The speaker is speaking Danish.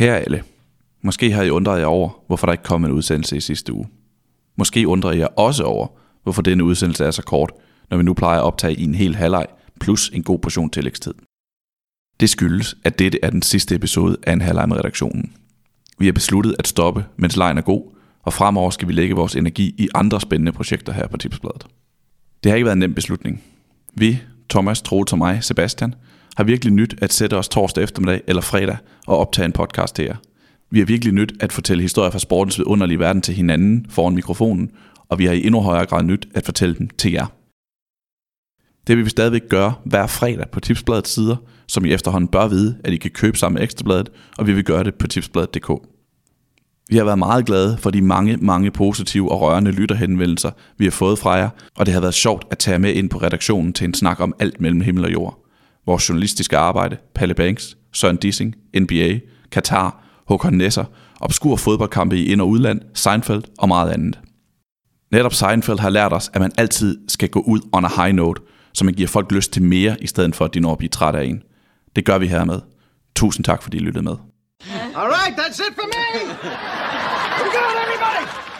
Kære alle, måske har I undret jer over, hvorfor der ikke kom en udsendelse i sidste uge. Måske undrer I jer også over, hvorfor denne udsendelse er så kort, når vi nu plejer at optage i en hel halvleg, plus en god portion tillægstid. Det skyldes, at dette er den sidste episode af en halvleg med redaktionen. Vi har besluttet at stoppe, mens lejen er god, og fremover skal vi lægge vores energi i andre spændende projekter her på Tipsbladet. Det har ikke været en nem beslutning. Vi, Thomas, Troels og mig, Sebastian, har virkelig nyt at sætte os torsdag eftermiddag eller fredag og optage en podcast her. Vi har virkelig nyt at fortælle historier fra sportens vidunderlige verden til hinanden foran mikrofonen, og vi har i endnu højere grad nyt at fortælle dem til jer. Det vil vi stadigvæk gøre hver fredag på Tipsbladets sider, som I efterhånden bør vide, at I kan købe sammen med Ekstrabladet, og vi vil gøre det på tipsbladet.dk. Vi har været meget glade for de mange, mange positive og rørende lytterhenvendelser, vi har fået fra jer, og det har været sjovt at tage med ind på redaktionen til en snak om alt mellem himmel og jord. Vores journalistiske arbejde, Palle Banks, Søren Dissing, NBA, Katar, Håkon Nesser, obskur fodboldkampe i ind- og udland, Seinfeld og meget andet. Netop Seinfeld har lært os, at man altid skal gå ud on a high note, så man giver folk lyst til mere, i stedet for at de når at blive træt af en. Det gør vi hermed. Tusind tak, fordi I lyttede med. All right, that's it for me. We got everybody.